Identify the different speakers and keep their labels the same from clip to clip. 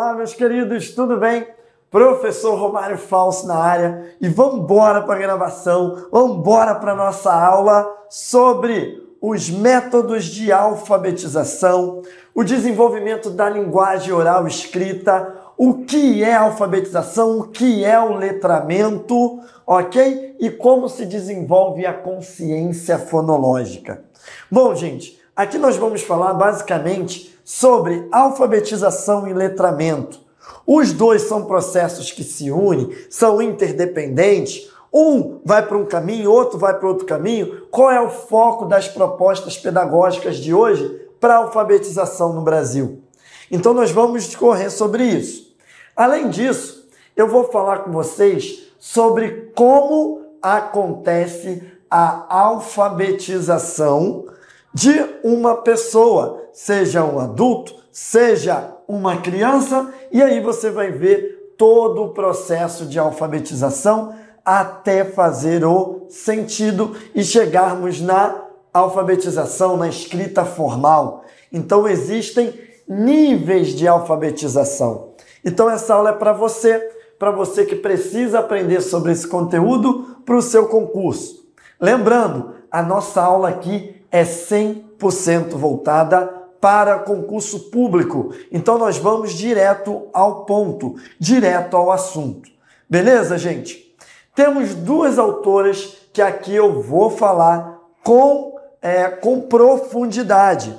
Speaker 1: Olá, meus queridos, tudo bem? Professor Romário Falso na área e vamos embora para a gravação, vamos embora para a nossa aula sobre os métodos de alfabetização, o desenvolvimento da linguagem oral escrita, o que é alfabetização, o que é o letramento, ok? E como se desenvolve a consciência fonológica. Bom, gente, aqui nós vamos falar basicamente sobre alfabetização e letramento. Os dois são processos que se unem, são interdependentes. Um vai para um caminho, outro vai para outro caminho. Qual é o foco das propostas pedagógicas de hoje para a alfabetização no Brasil? Então nós vamos discorrer sobre isso. Além disso, eu vou falar com vocês sobre como acontece a alfabetização de uma pessoa, seja um adulto, seja uma criança, e aí você vai ver todo o processo de alfabetização até fazer o sentido e chegarmos na alfabetização, na escrita formal. Então existem níveis de alfabetização. Então essa aula é para você, para você que precisa aprender sobre esse conteúdo para o seu concurso. Lembrando, a nossa aula aqui é 100% voltada para concurso público. Então nós vamos direto ao ponto, direto ao assunto. Beleza, gente? Temos duas autoras que aqui eu vou falar com, é, com profundidade.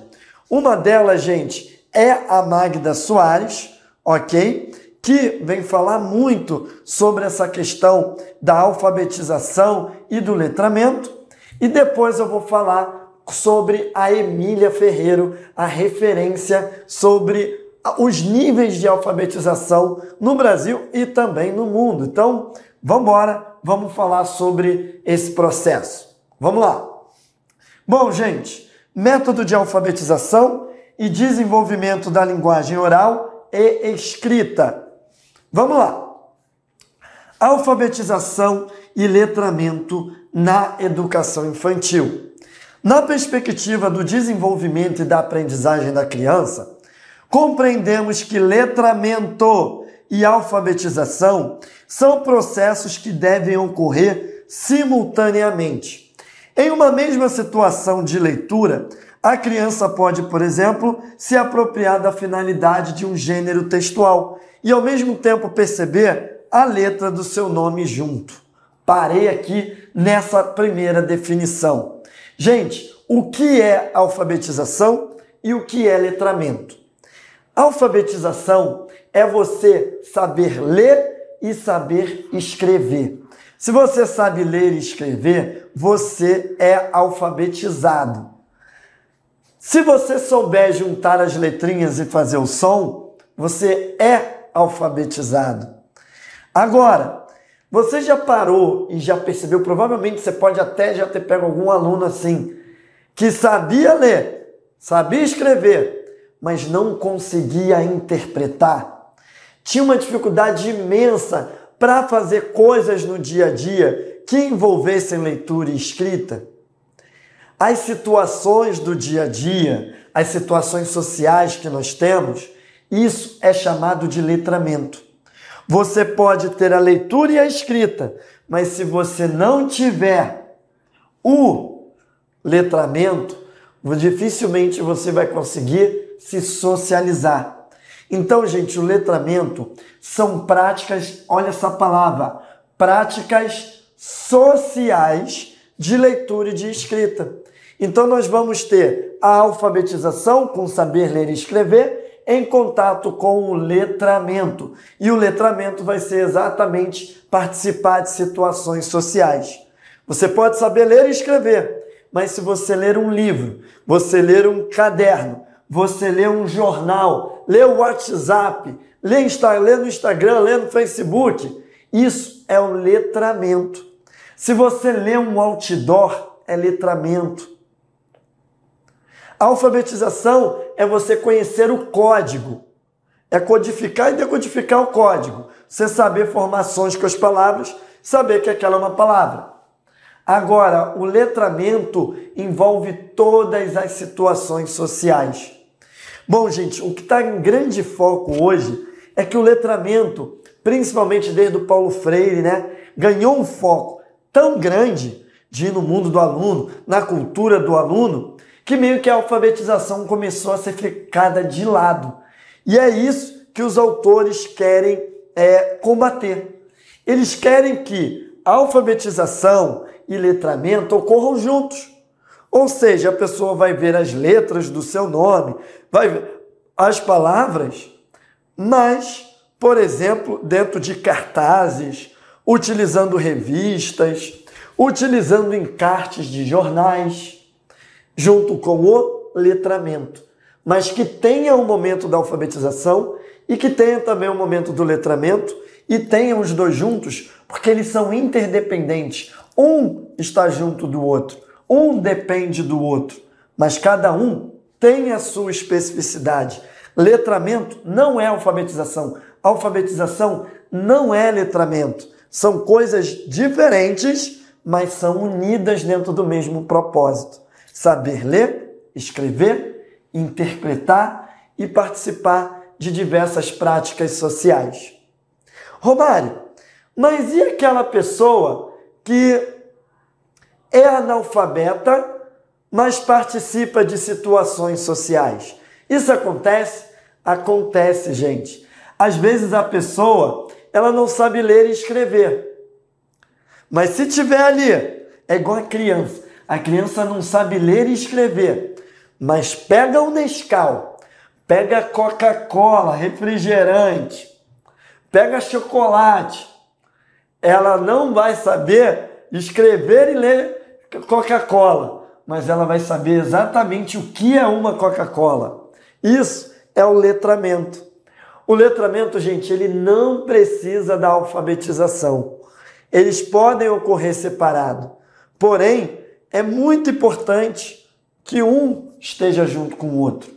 Speaker 1: Uma delas, gente, é a Magda Soares, ok? Que vem falar muito sobre essa questão da alfabetização e do letramento. E depois eu vou falar sobre a Emília Ferreiro, a referência sobre os níveis de alfabetização no Brasil e também no mundo. Então, vamos embora, vamos falar sobre esse processo. Vamos lá. Bom, gente, método de alfabetização e desenvolvimento da linguagem oral e escrita. Vamos lá. Alfabetização e letramento na educação infantil. Na perspectiva do desenvolvimento e da aprendizagem da criança, compreendemos que letramento e alfabetização são processos que devem ocorrer simultaneamente. Em uma mesma situação de leitura, a criança pode, por exemplo, se apropriar da finalidade de um gênero textual e, ao mesmo tempo, perceber a letra do seu nome junto. Parei aqui nessa primeira definição. Gente, o que é alfabetização e o que é letramento? Alfabetização é você saber ler e saber escrever. Se você sabe ler e escrever, você é alfabetizado. Se você souber juntar as letrinhas e fazer o som, você é alfabetizado. Agora, você já parou e já percebeu? Provavelmente você pode até já ter pego algum aluno assim, que sabia ler, sabia escrever, mas não conseguia interpretar. Tinha uma dificuldade imensa para fazer coisas no dia a dia que envolvessem leitura e escrita. As situações do dia a dia, as situações sociais que nós temos, isso é chamado de letramento. Você pode ter a leitura e a escrita, mas se você não tiver o letramento, dificilmente você vai conseguir se socializar. Então, gente, o letramento são práticas, olha essa palavra, práticas sociais de leitura e de escrita. Então, nós vamos ter a alfabetização com saber ler e escrever em contato com o letramento. E o letramento vai ser exatamente participar de situações sociais. Você pode saber ler e escrever, mas se você ler um livro, você ler um caderno, você ler um jornal, ler o WhatsApp, ler, ler no Instagram, ler no Facebook, isso é o letramento. Se você lê um outdoor, é letramento. A alfabetização é você conhecer o código. É codificar e decodificar o código. Você saber formações com as palavras, saber que aquela é uma palavra. Agora, o letramento envolve todas as situações sociais. Bom, gente, o que está em grande foco hoje é que o letramento, principalmente desde o Paulo Freire, né, ganhou um foco tão grande de ir no mundo do aluno, na cultura do aluno, que meio que a alfabetização começou a ser ficada de lado. E é isso que os autores querem é, combater. Eles querem que alfabetização e letramento ocorram juntos. Ou seja, a pessoa vai ver as letras do seu nome, vai ver as palavras, mas, por exemplo, dentro de cartazes, utilizando revistas, utilizando encartes de jornais, junto com o letramento. Mas que tenha o um momento da alfabetização e que tenha também o um momento do letramento e tenha os dois juntos, porque eles são interdependentes. Um está junto do outro, um depende do outro, mas cada um tem a sua especificidade. Letramento não é alfabetização. Alfabetização não é letramento. São coisas diferentes, mas são unidas dentro do mesmo propósito. Saber ler, escrever, interpretar e participar de diversas práticas sociais. Romário, mas e aquela pessoa que é analfabeta, mas participa de situações sociais? Isso acontece? Acontece, gente. Às vezes a pessoa, ela não sabe ler e escrever. Mas se tiver ali, é igual a criança. A criança não sabe ler e escrever, mas pega o Nescau, pega Coca-Cola, refrigerante, pega chocolate. Ela não vai saber escrever e ler Coca-Cola, mas ela vai saber exatamente o que é uma Coca-Cola. Isso é o letramento. O letramento, gente, ele não precisa da alfabetização. Eles podem ocorrer separado. Porém, é muito importante que um esteja junto com o outro.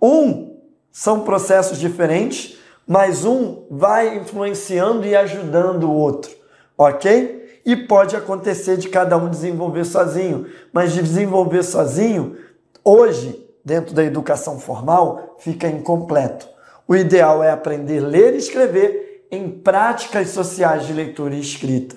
Speaker 1: Um são processos diferentes, mas um vai influenciando e ajudando o outro, ok? E pode acontecer de cada um desenvolver sozinho, mas de desenvolver sozinho, hoje dentro da educação formal fica incompleto. O ideal é aprender a ler e escrever em práticas sociais de leitura e escrita.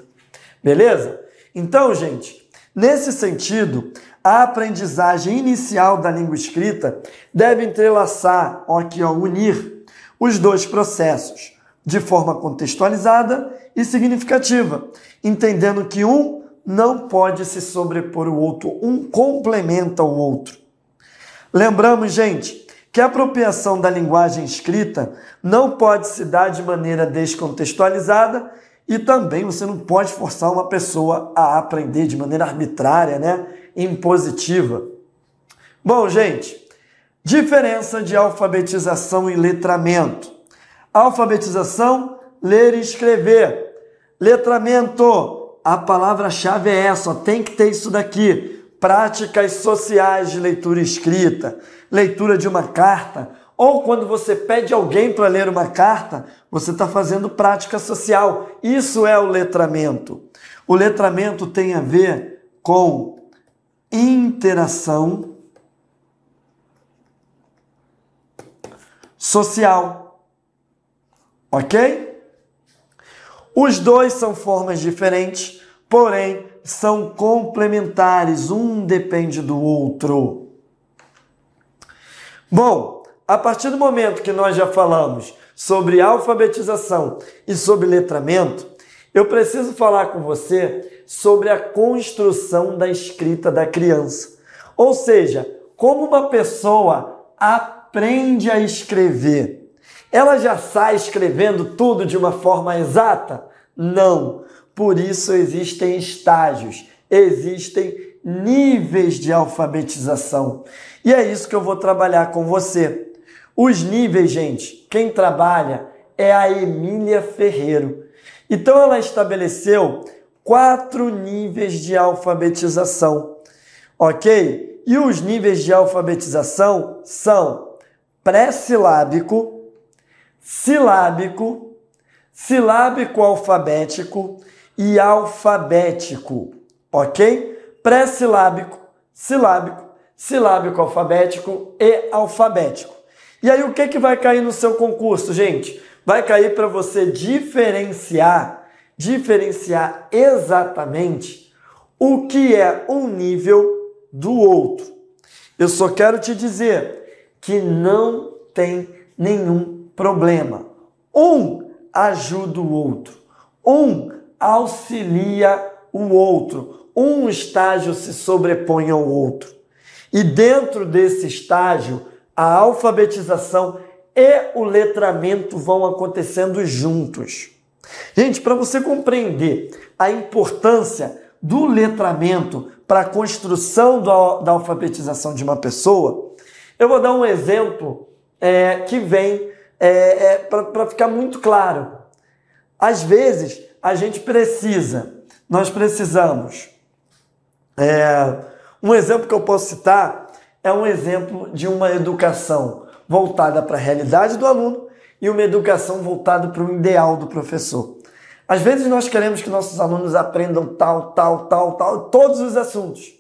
Speaker 1: Beleza? Então, gente, nesse sentido, a aprendizagem inicial da língua escrita deve entrelaçar, aqui, ó, unir os dois processos de forma contextualizada e significativa, entendendo que um não pode se sobrepor o outro, um complementa o outro. Lembramos, gente, que a apropriação da linguagem escrita não pode se dar de maneira descontextualizada e também você não pode forçar uma pessoa a aprender de maneira arbitrária, né? impositiva. Bom, gente, diferença de alfabetização e letramento. Alfabetização, ler e escrever. Letramento, a palavra-chave é essa, ó, tem que ter isso daqui práticas sociais de leitura escrita, leitura de uma carta, ou quando você pede alguém para ler uma carta, você está fazendo prática social. Isso é o letramento. O letramento tem a ver com interação social. Ok? Os dois são formas diferentes, porém são complementares, um depende do outro. Bom, a partir do momento que nós já falamos sobre alfabetização e sobre letramento, eu preciso falar com você sobre a construção da escrita da criança. Ou seja, como uma pessoa aprende a escrever. Ela já sai escrevendo tudo de uma forma exata? Não. Por isso existem estágios, existem níveis de alfabetização. E é isso que eu vou trabalhar com você. Os níveis, gente, quem trabalha é a Emília Ferreiro. Então ela estabeleceu quatro níveis de alfabetização, ok? E os níveis de alfabetização são pré-silábico, silábico, silábico alfabético e alfabético, ok? Pré-silábico, silábico, silábico alfabético e alfabético. E aí o que, que vai cair no seu concurso, gente? vai cair para você diferenciar, diferenciar exatamente o que é um nível do outro. Eu só quero te dizer que não tem nenhum problema. Um ajuda o outro, um auxilia o outro, um estágio se sobrepõe ao outro. E dentro desse estágio, a alfabetização e o letramento vão acontecendo juntos. Gente, para você compreender a importância do letramento para a construção da alfabetização de uma pessoa, eu vou dar um exemplo é, que vem é, é, para ficar muito claro. Às vezes, a gente precisa, nós precisamos. É, um exemplo que eu posso citar é um exemplo de uma educação voltada para a realidade do aluno e uma educação voltada para o ideal do professor. Às vezes nós queremos que nossos alunos aprendam tal, tal, tal, tal, todos os assuntos.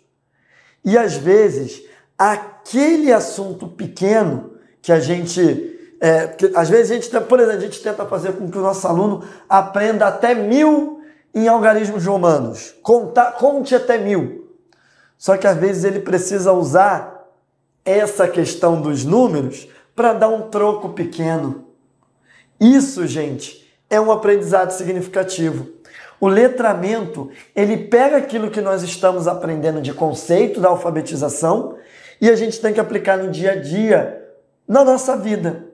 Speaker 1: E às vezes, aquele assunto pequeno que a gente. É, que, às vezes a gente, por exemplo, a gente tenta fazer com que o nosso aluno aprenda até mil em algarismos romanos. Conta, conte até mil. Só que às vezes ele precisa usar essa questão dos números para dar um troco pequeno. Isso, gente, é um aprendizado significativo. O letramento, ele pega aquilo que nós estamos aprendendo de conceito da alfabetização e a gente tem que aplicar no dia a dia, na nossa vida.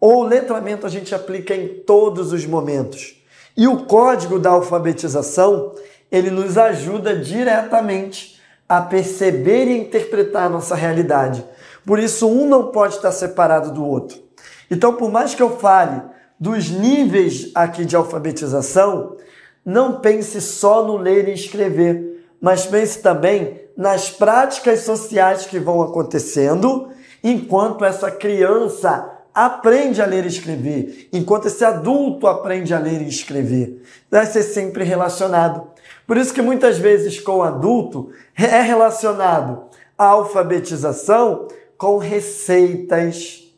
Speaker 1: O letramento a gente aplica em todos os momentos. E o código da alfabetização, ele nos ajuda diretamente a perceber e interpretar a nossa realidade. Por isso, um não pode estar separado do outro. Então, por mais que eu fale dos níveis aqui de alfabetização, não pense só no ler e escrever, mas pense também nas práticas sociais que vão acontecendo enquanto essa criança aprende a ler e escrever, enquanto esse adulto aprende a ler e escrever. Vai ser sempre relacionado. Por isso que muitas vezes com adulto é relacionado a alfabetização com receitas,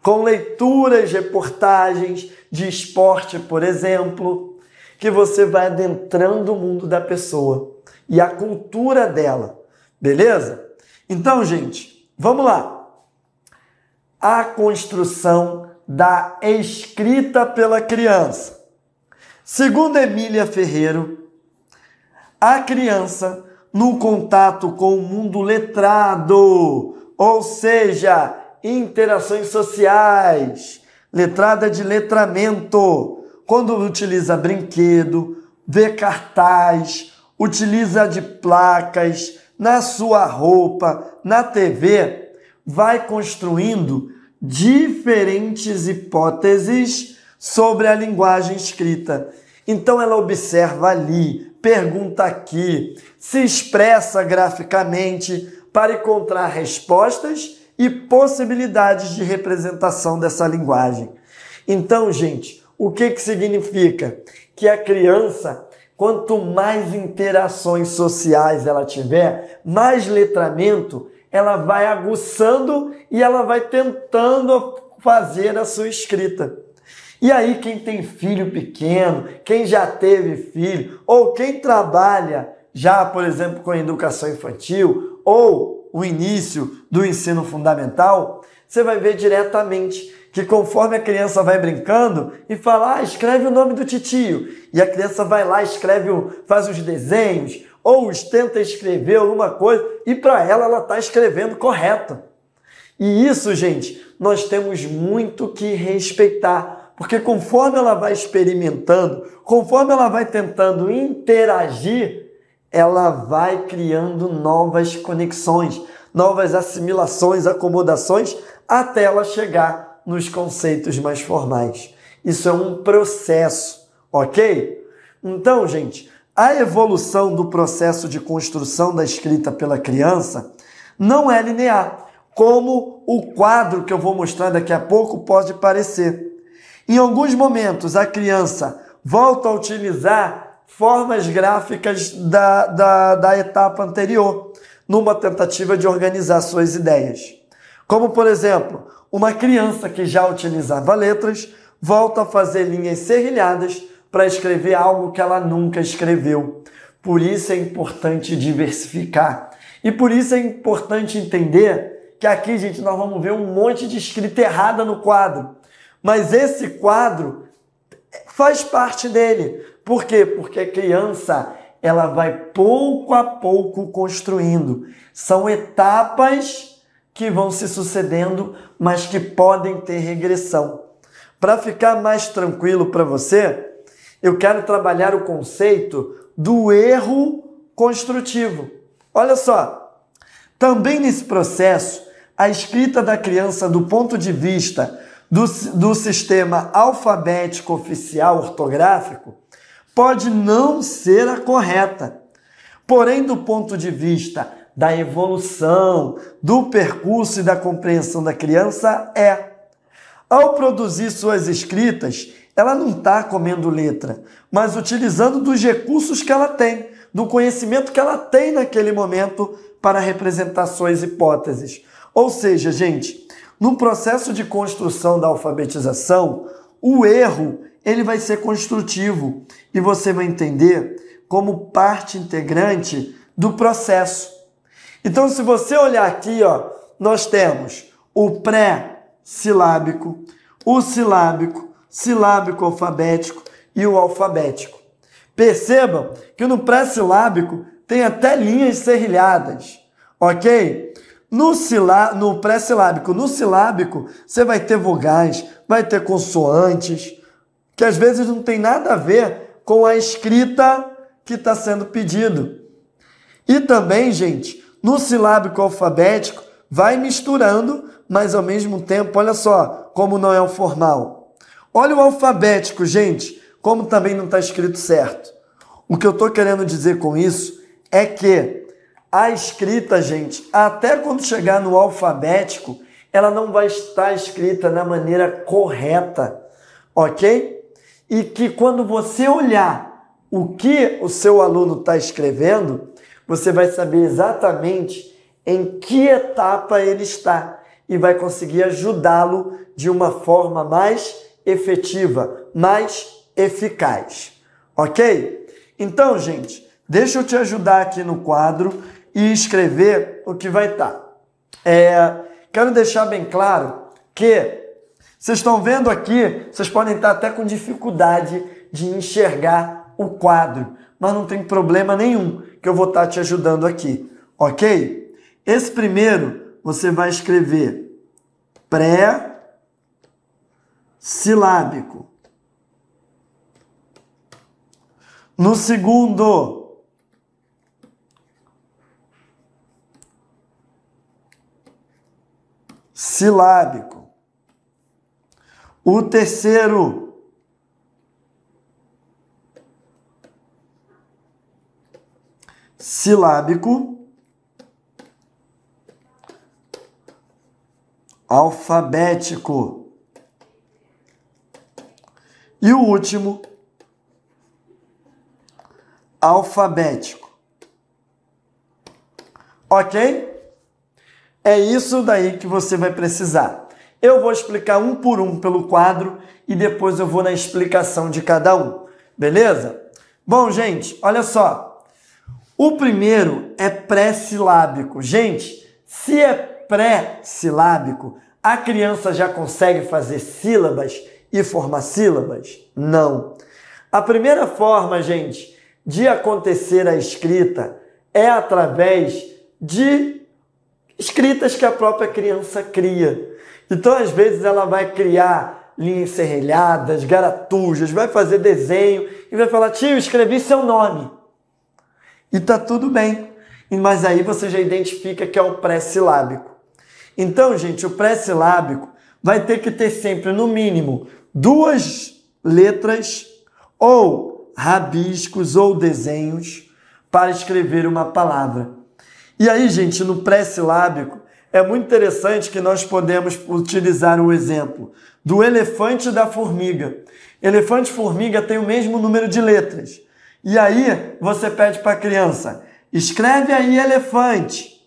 Speaker 1: com leituras, reportagens de esporte, por exemplo, que você vai adentrando o mundo da pessoa e a cultura dela. Beleza? Então, gente, vamos lá. A construção da escrita pela criança. Segundo Emília Ferreiro, a criança no contato com o mundo letrado, ou seja, interações sociais, letrada de letramento, quando utiliza brinquedo, vê cartaz, utiliza de placas na sua roupa, na TV, vai construindo diferentes hipóteses sobre a linguagem escrita. Então ela observa ali, pergunta aqui, se expressa graficamente para encontrar respostas e possibilidades de representação dessa linguagem. Então, gente, o que, que significa? Que a criança, quanto mais interações sociais ela tiver, mais letramento ela vai aguçando e ela vai tentando fazer a sua escrita. E aí, quem tem filho pequeno, quem já teve filho, ou quem trabalha já, por exemplo, com educação infantil, ou o início do ensino fundamental, você vai ver diretamente que conforme a criança vai brincando e fala, ah, escreve o nome do titio, e a criança vai lá, escreve, faz os desenhos, ou tenta escrever alguma coisa, e para ela ela está escrevendo correto. E isso, gente, nós temos muito que respeitar, porque conforme ela vai experimentando, conforme ela vai tentando interagir, ela vai criando novas conexões, novas assimilações, acomodações, até ela chegar nos conceitos mais formais. Isso é um processo, ok? Então, gente, a evolução do processo de construção da escrita pela criança não é linear, como o quadro que eu vou mostrar daqui a pouco pode parecer. Em alguns momentos, a criança volta a utilizar formas gráficas da, da, da etapa anterior, numa tentativa de organizar suas ideias. Como, por exemplo, uma criança que já utilizava letras volta a fazer linhas serrilhadas para escrever algo que ela nunca escreveu. Por isso é importante diversificar. E por isso é importante entender que aqui, gente, nós vamos ver um monte de escrita errada no quadro. Mas esse quadro faz parte dele. Por quê? Porque a criança ela vai pouco a pouco construindo. São etapas que vão se sucedendo, mas que podem ter regressão. Para ficar mais tranquilo para você, eu quero trabalhar o conceito do erro construtivo. Olha só, também nesse processo, a escrita da criança do ponto de vista do, do sistema alfabético oficial ortográfico pode não ser a correta. Porém, do ponto de vista da evolução, do percurso e da compreensão da criança, é. Ao produzir suas escritas, ela não está comendo letra, mas utilizando dos recursos que ela tem, do conhecimento que ela tem naquele momento para representar suas hipóteses. Ou seja, gente, no processo de construção da alfabetização, o erro ele vai ser construtivo e você vai entender como parte integrante do processo. Então, se você olhar aqui, ó, nós temos o pré-silábico, o silábico, silábico alfabético e o alfabético. Percebam que no pré-silábico tem até linhas serrilhadas, ok? No, silá, no pré-silábico, no silábico, você vai ter vogais, vai ter consoantes, que às vezes não tem nada a ver com a escrita que está sendo pedido. E também, gente, no silábico alfabético, vai misturando, mas ao mesmo tempo, olha só como não é o formal. Olha o alfabético, gente, como também não está escrito certo. O que eu estou querendo dizer com isso é que a escrita, gente, até quando chegar no alfabético, ela não vai estar escrita da maneira correta, ok? e que quando você olhar o que o seu aluno está escrevendo, você vai saber exatamente em que etapa ele está e vai conseguir ajudá-lo de uma forma mais efetiva, mais eficaz. Ok? Então, gente, deixa eu te ajudar aqui no quadro e escrever o que vai estar. Tá. É, quero deixar bem claro que vocês estão vendo aqui, vocês podem estar até com dificuldade de enxergar o quadro, mas não tem problema nenhum, que eu vou estar te ajudando aqui, ok? Esse primeiro você vai escrever pré-silábico. No segundo, silábico. O terceiro, silábico, alfabético. E o último, alfabético. Ok? É isso daí que você vai precisar. Eu vou explicar um por um pelo quadro e depois eu vou na explicação de cada um, beleza? Bom, gente, olha só. O primeiro é pré-silábico. Gente, se é pré-silábico, a criança já consegue fazer sílabas e formar sílabas? Não. A primeira forma, gente, de acontecer a escrita é através de escritas que a própria criança cria. Então, às vezes, ela vai criar linhas serrelhadas, garatujas, vai fazer desenho e vai falar: tio, escrevi seu nome. E tá tudo bem. Mas aí você já identifica que é o pré-silábico. Então, gente, o pré-silábico vai ter que ter sempre, no mínimo, duas letras ou rabiscos ou desenhos para escrever uma palavra. E aí, gente, no pré-silábico, é muito interessante que nós podemos utilizar o exemplo do elefante e da formiga. Elefante e formiga têm o mesmo número de letras. E aí você pede para a criança: escreve aí elefante.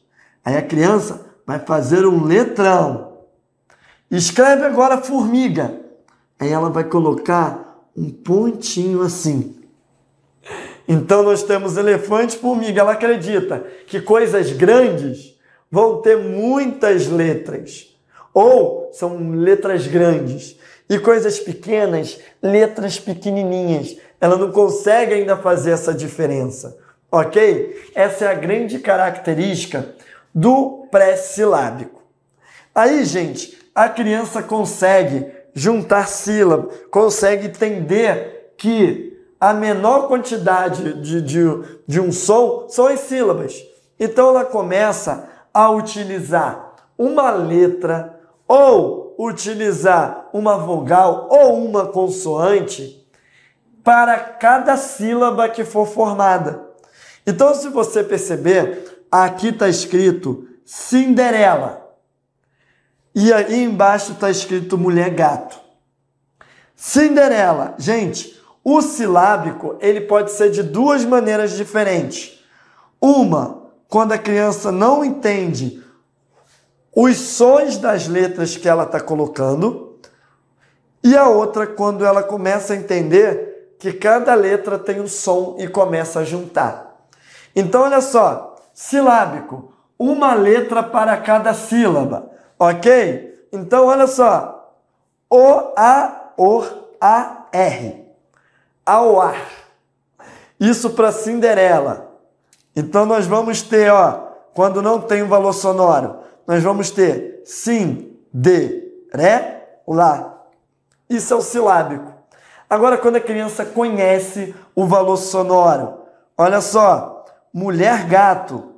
Speaker 1: Aí a criança vai fazer um letrão. Escreve agora formiga. Aí ela vai colocar um pontinho assim. Então nós temos elefante formiga. Ela acredita que coisas grandes vão ter muitas letras. Ou são letras grandes. E coisas pequenas, letras pequenininhas. Ela não consegue ainda fazer essa diferença. Ok? Essa é a grande característica do pré-silábico. Aí, gente, a criança consegue juntar sílabas, consegue entender que a menor quantidade de, de, de um som são as sílabas. Então ela começa a utilizar uma letra ou utilizar uma vogal ou uma consoante para cada sílaba que for formada. Então, se você perceber, aqui está escrito Cinderela. E aí embaixo está escrito mulher gato. Cinderela. Gente, o silábico ele pode ser de duas maneiras diferentes. Uma, quando a criança não entende os sons das letras que ela está colocando. E a outra, quando ela começa a entender que cada letra tem um som e começa a juntar. Então, olha só, silábico, uma letra para cada sílaba. Ok? Então, olha só. O, A, OR, A, R. Ao ar. Isso para Cinderela. Então, nós vamos ter, ó, quando não tem um valor sonoro, nós vamos ter sim, de, ré, lá. Isso é o silábico. Agora, quando a criança conhece o valor sonoro, olha só, mulher gato,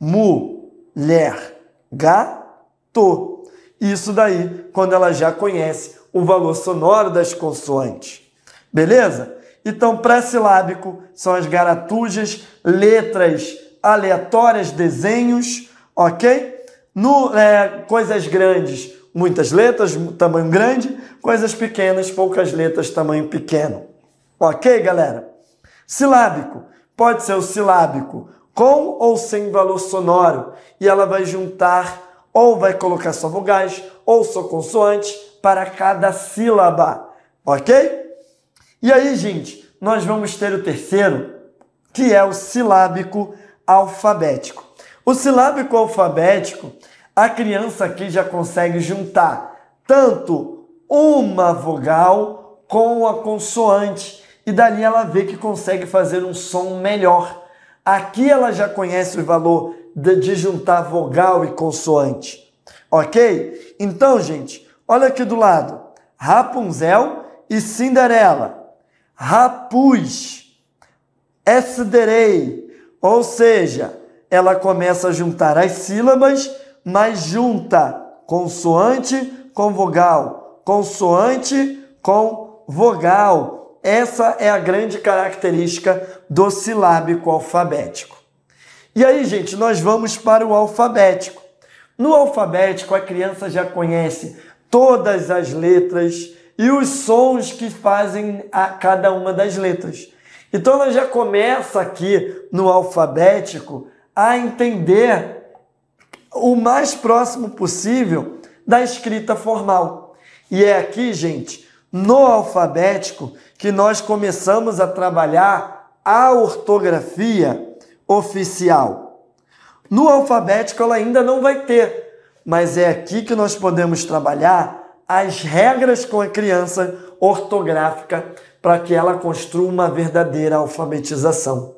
Speaker 1: mulher, gato to. Isso daí, quando ela já conhece o valor sonoro das consoantes. Beleza? Então, pré-silábico são as garatujas, letras aleatórias, desenhos, ok? No, é, coisas grandes, muitas letras, tamanho grande, coisas pequenas, poucas letras, tamanho pequeno. Ok, galera? Silábico pode ser o silábico com ou sem valor sonoro e ela vai juntar ou vai colocar só vogais ou só consoantes para cada sílaba, ok? E aí, gente, nós vamos ter o terceiro, que é o silábico alfabético. O silábico alfabético, a criança aqui já consegue juntar tanto uma vogal com a consoante e dali ela vê que consegue fazer um som melhor. Aqui ela já conhece o valor de, de juntar vogal e consoante. Ok? Então, gente, olha aqui do lado: Rapunzel e Cinderela. Rapuz, esderei. Ou seja, ela começa a juntar as sílabas, mas junta consoante com vogal, consoante com vogal. Essa é a grande característica do silábico alfabético. E aí, gente, nós vamos para o alfabético. No alfabético, a criança já conhece todas as letras e os sons que fazem a cada uma das letras. Então, ela já começa aqui no alfabético a entender o mais próximo possível da escrita formal. E é aqui, gente, no alfabético, que nós começamos a trabalhar a ortografia oficial. No alfabético ela ainda não vai ter, mas é aqui que nós podemos trabalhar as regras com a criança ortográfica para que ela construa uma verdadeira alfabetização.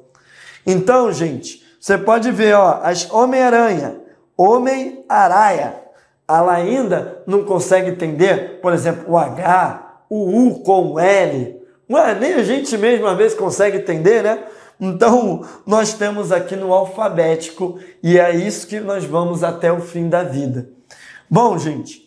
Speaker 1: Então, gente, você pode ver, ó, as Homem-Aranha, Homem-Araia, ela ainda não consegue entender, por exemplo, o H, o U com o L. Ué, nem a gente mesmo às vezes consegue entender, né? Então, nós temos aqui no alfabético e é isso que nós vamos até o fim da vida. Bom, gente,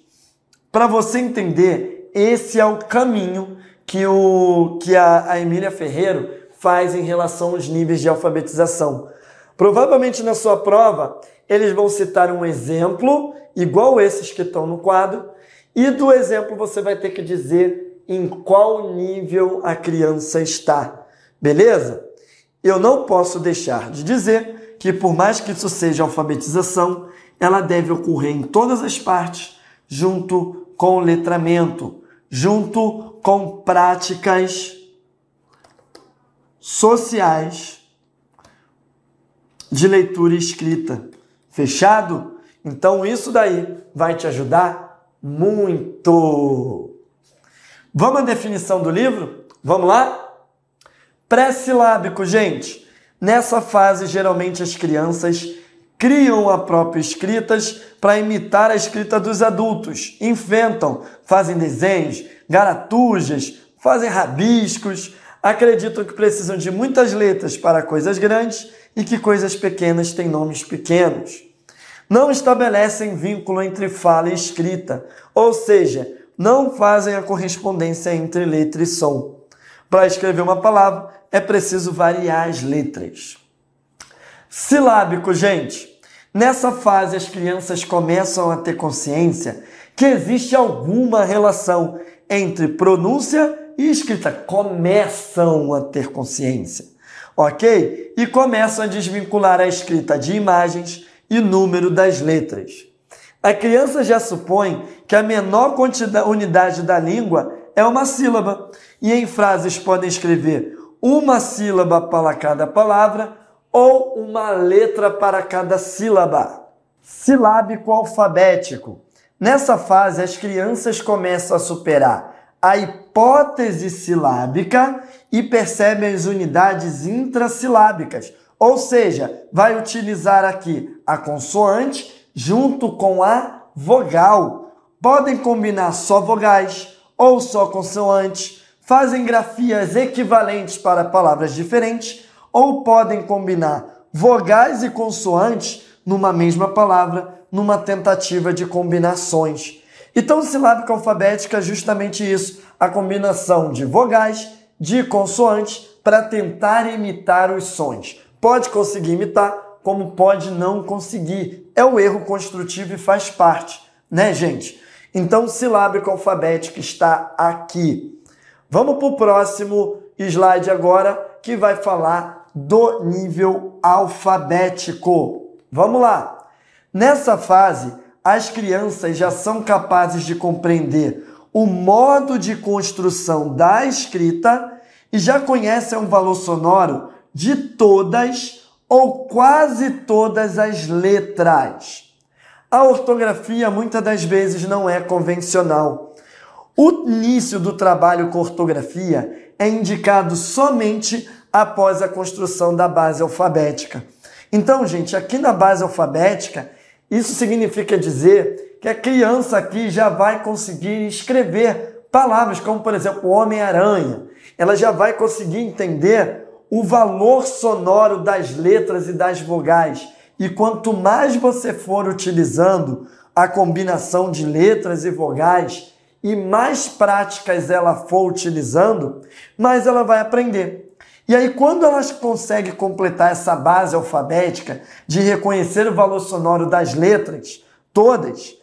Speaker 1: para você entender, esse é o caminho que, o, que a, a Emília Ferreiro faz em relação aos níveis de alfabetização. Provavelmente na sua prova, eles vão citar um exemplo, igual esses que estão no quadro, e do exemplo você vai ter que dizer em qual nível a criança está. Beleza? eu não posso deixar de dizer que, por mais que isso seja alfabetização, ela deve ocorrer em todas as partes, junto com letramento, junto com práticas sociais de leitura escrita. Fechado? Então isso daí vai te ajudar muito. Vamos à definição do livro? Vamos lá? Pré-silábico, gente. Nessa fase, geralmente as crianças criam a própria escritas para imitar a escrita dos adultos, inventam, fazem desenhos, garatujas, fazem rabiscos, acreditam que precisam de muitas letras para coisas grandes e que coisas pequenas têm nomes pequenos. Não estabelecem vínculo entre fala e escrita, ou seja, não fazem a correspondência entre letra e som. Para escrever uma palavra, é preciso variar as letras. Silábico, gente. Nessa fase, as crianças começam a ter consciência que existe alguma relação entre pronúncia e escrita. Começam a ter consciência, ok? E começam a desvincular a escrita de imagens e número das letras. A criança já supõe que a menor unidade da língua é uma sílaba, e em frases podem escrever uma sílaba para cada palavra ou uma letra para cada sílaba. Silábico alfabético. Nessa fase, as crianças começam a superar a hipótese silábica e percebem as unidades intrassilábicas, ou seja, vai utilizar aqui a consoante junto com a vogal. Podem combinar só vogais ou só consoantes, fazem grafias equivalentes para palavras diferentes ou podem combinar vogais e consoantes numa mesma palavra, numa tentativa de combinações. Então, silábica alfabética é justamente isso, a combinação de vogais, de consoantes, para tentar imitar os sons. Pode conseguir imitar, como pode não conseguir. É o erro construtivo e faz parte, né, gente? Então, silábica alfabética está aqui. Vamos para o próximo slide agora, que vai falar do nível alfabético. Vamos lá! Nessa fase, as crianças já são capazes de compreender o modo de construção da escrita e já conhecem o valor sonoro de todas ou quase todas as letras. A ortografia muitas das vezes não é convencional. O início do trabalho com ortografia é indicado somente após a construção da base alfabética. Então, gente, aqui na base alfabética, isso significa dizer que a criança aqui já vai conseguir escrever palavras como, por exemplo, Homem-Aranha. Ela já vai conseguir entender o valor sonoro das letras e das vogais. E quanto mais você for utilizando a combinação de letras e vogais e mais práticas ela for utilizando, mais ela vai aprender. E aí, quando elas conseguem completar essa base alfabética de reconhecer o valor sonoro das letras, todas,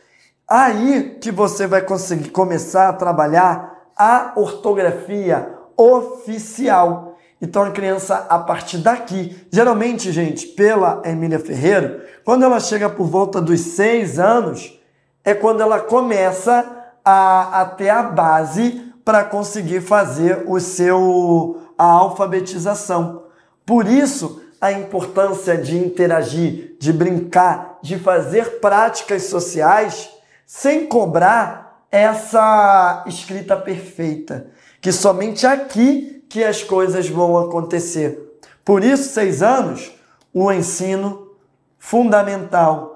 Speaker 1: aí que você vai conseguir começar a trabalhar a ortografia oficial. Então a criança, a partir daqui, geralmente, gente, pela Emília Ferreira, quando ela chega por volta dos seis anos, é quando ela começa a, a ter a base para conseguir fazer o seu a alfabetização. Por isso, a importância de interagir, de brincar, de fazer práticas sociais sem cobrar essa escrita perfeita, que somente aqui que as coisas vão acontecer. Por isso, seis anos, o ensino fundamental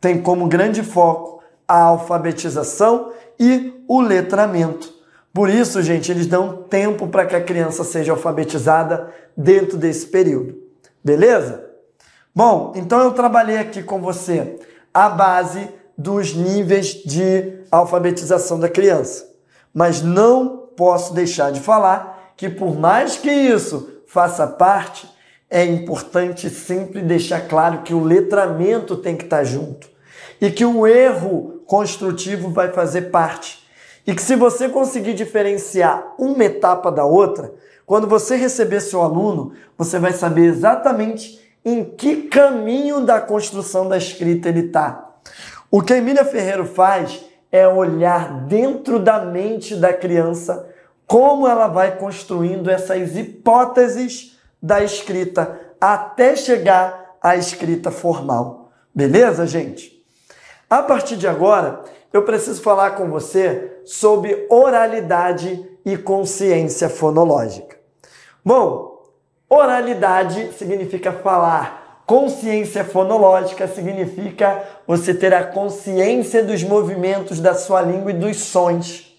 Speaker 1: tem como grande foco a alfabetização e o letramento. Por isso, gente, eles dão tempo para que a criança seja alfabetizada dentro desse período. Beleza? Bom, então eu trabalhei aqui com você a base dos níveis de alfabetização da criança. Mas não posso deixar de falar que, por mais que isso faça parte, é importante sempre deixar claro que o letramento tem que estar junto e que o erro construtivo vai fazer parte e que se você conseguir diferenciar uma etapa da outra, quando você receber seu aluno, você vai saber exatamente em que caminho da construção da escrita ele está. O que a Emília Ferreiro faz é olhar dentro da mente da criança como ela vai construindo essas hipóteses da escrita até chegar à escrita formal. Beleza, gente? A partir de agora, eu preciso falar com você sobre oralidade e consciência fonológica. Bom, oralidade significa falar, consciência fonológica significa você ter a consciência dos movimentos da sua língua e dos sons.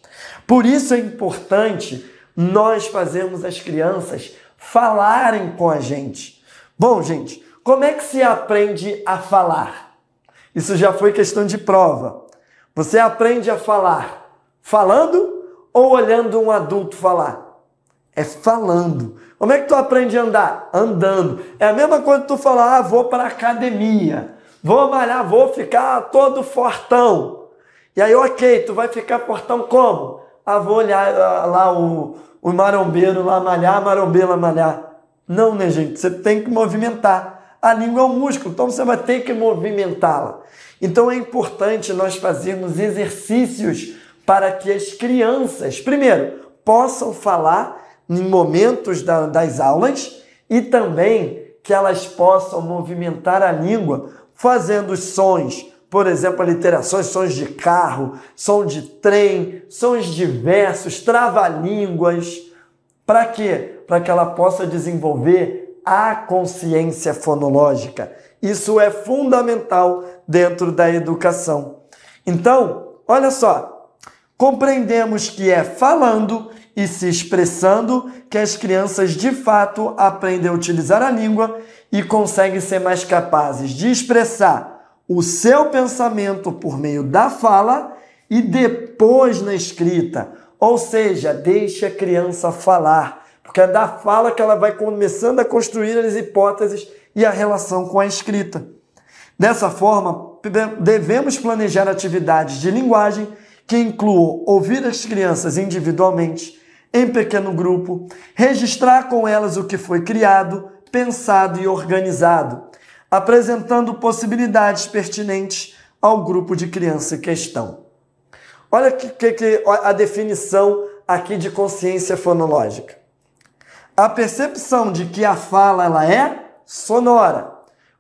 Speaker 1: Por isso é importante nós fazermos as crianças falarem com a gente. Bom, gente, como é que se aprende a falar? Isso já foi questão de prova. Você aprende a falar falando ou olhando um adulto falar? É falando. Como é que tu aprende a andar? Andando. É a mesma coisa que tu falar, ah, vou para academia, vou malhar, vou ficar todo fortão. E aí, ok, tu vai ficar fortão como? Ah, vou olhar ah, lá o, o marombeiro lá malhar, marombeiro lá malhar. Não, né, gente? Você tem que movimentar. A língua é um músculo, então você vai ter que movimentá-la. Então é importante nós fazermos exercícios para que as crianças, primeiro, possam falar em momentos da, das aulas e também que elas possam movimentar a língua fazendo sons, por exemplo, aliterações, sons de carro, som de trem, sons diversos, trava-línguas. Para quê? Para que ela possa desenvolver a consciência fonológica. Isso é fundamental dentro da educação. Então, olha só, compreendemos que é falando e se expressando que as crianças de fato aprendem a utilizar a língua e conseguem ser mais capazes de expressar o seu pensamento por meio da fala e depois na escrita. Ou seja, deixe a criança falar, porque é da fala que ela vai começando a construir as hipóteses e a relação com a escrita. Dessa forma, devemos planejar atividades de linguagem que incluam ouvir as crianças individualmente, em pequeno grupo, registrar com elas o que foi criado, pensado e organizado, apresentando possibilidades pertinentes ao grupo de criança em questão. Olha que, que, que, a definição aqui de consciência fonológica. A percepção de que a fala ela é sonora,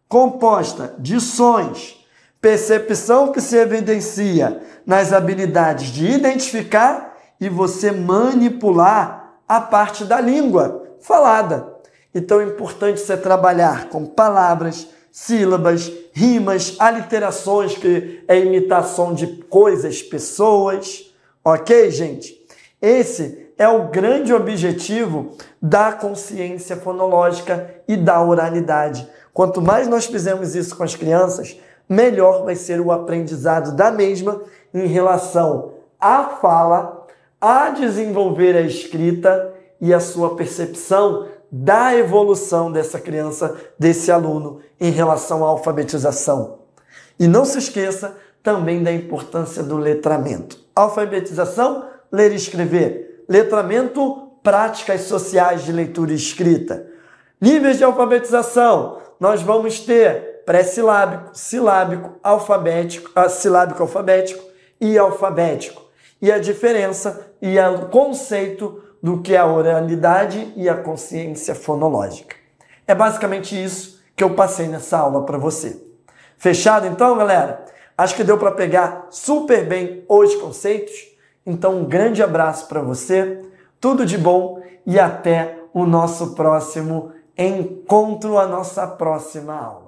Speaker 1: composta de sons, percepção que se evidencia nas habilidades de identificar e você manipular a parte da língua falada. Então é importante você trabalhar com palavras, sílabas, rimas, aliterações, que é imitação de coisas, pessoas. Ok, gente? Esse é o grande objetivo da consciência fonológica e da oralidade. Quanto mais nós fizermos isso com as crianças, melhor vai ser o aprendizado da mesma em relação à fala, a desenvolver a escrita e a sua percepção da evolução dessa criança, desse aluno em relação à alfabetização. E não se esqueça também da importância do letramento. Alfabetização, ler e escrever letramento, práticas sociais de leitura e escrita. Níveis de alfabetização, nós vamos ter pré-silábico, silábico, alfabético, ah, silábico alfabético e alfabético. E a diferença e o conceito do que é a oralidade e a consciência fonológica. É basicamente isso que eu passei nessa aula para você. Fechado então, galera? Acho que deu para pegar super bem os conceitos. Então, um grande abraço para você, tudo de bom e até o nosso próximo encontro, a nossa próxima aula.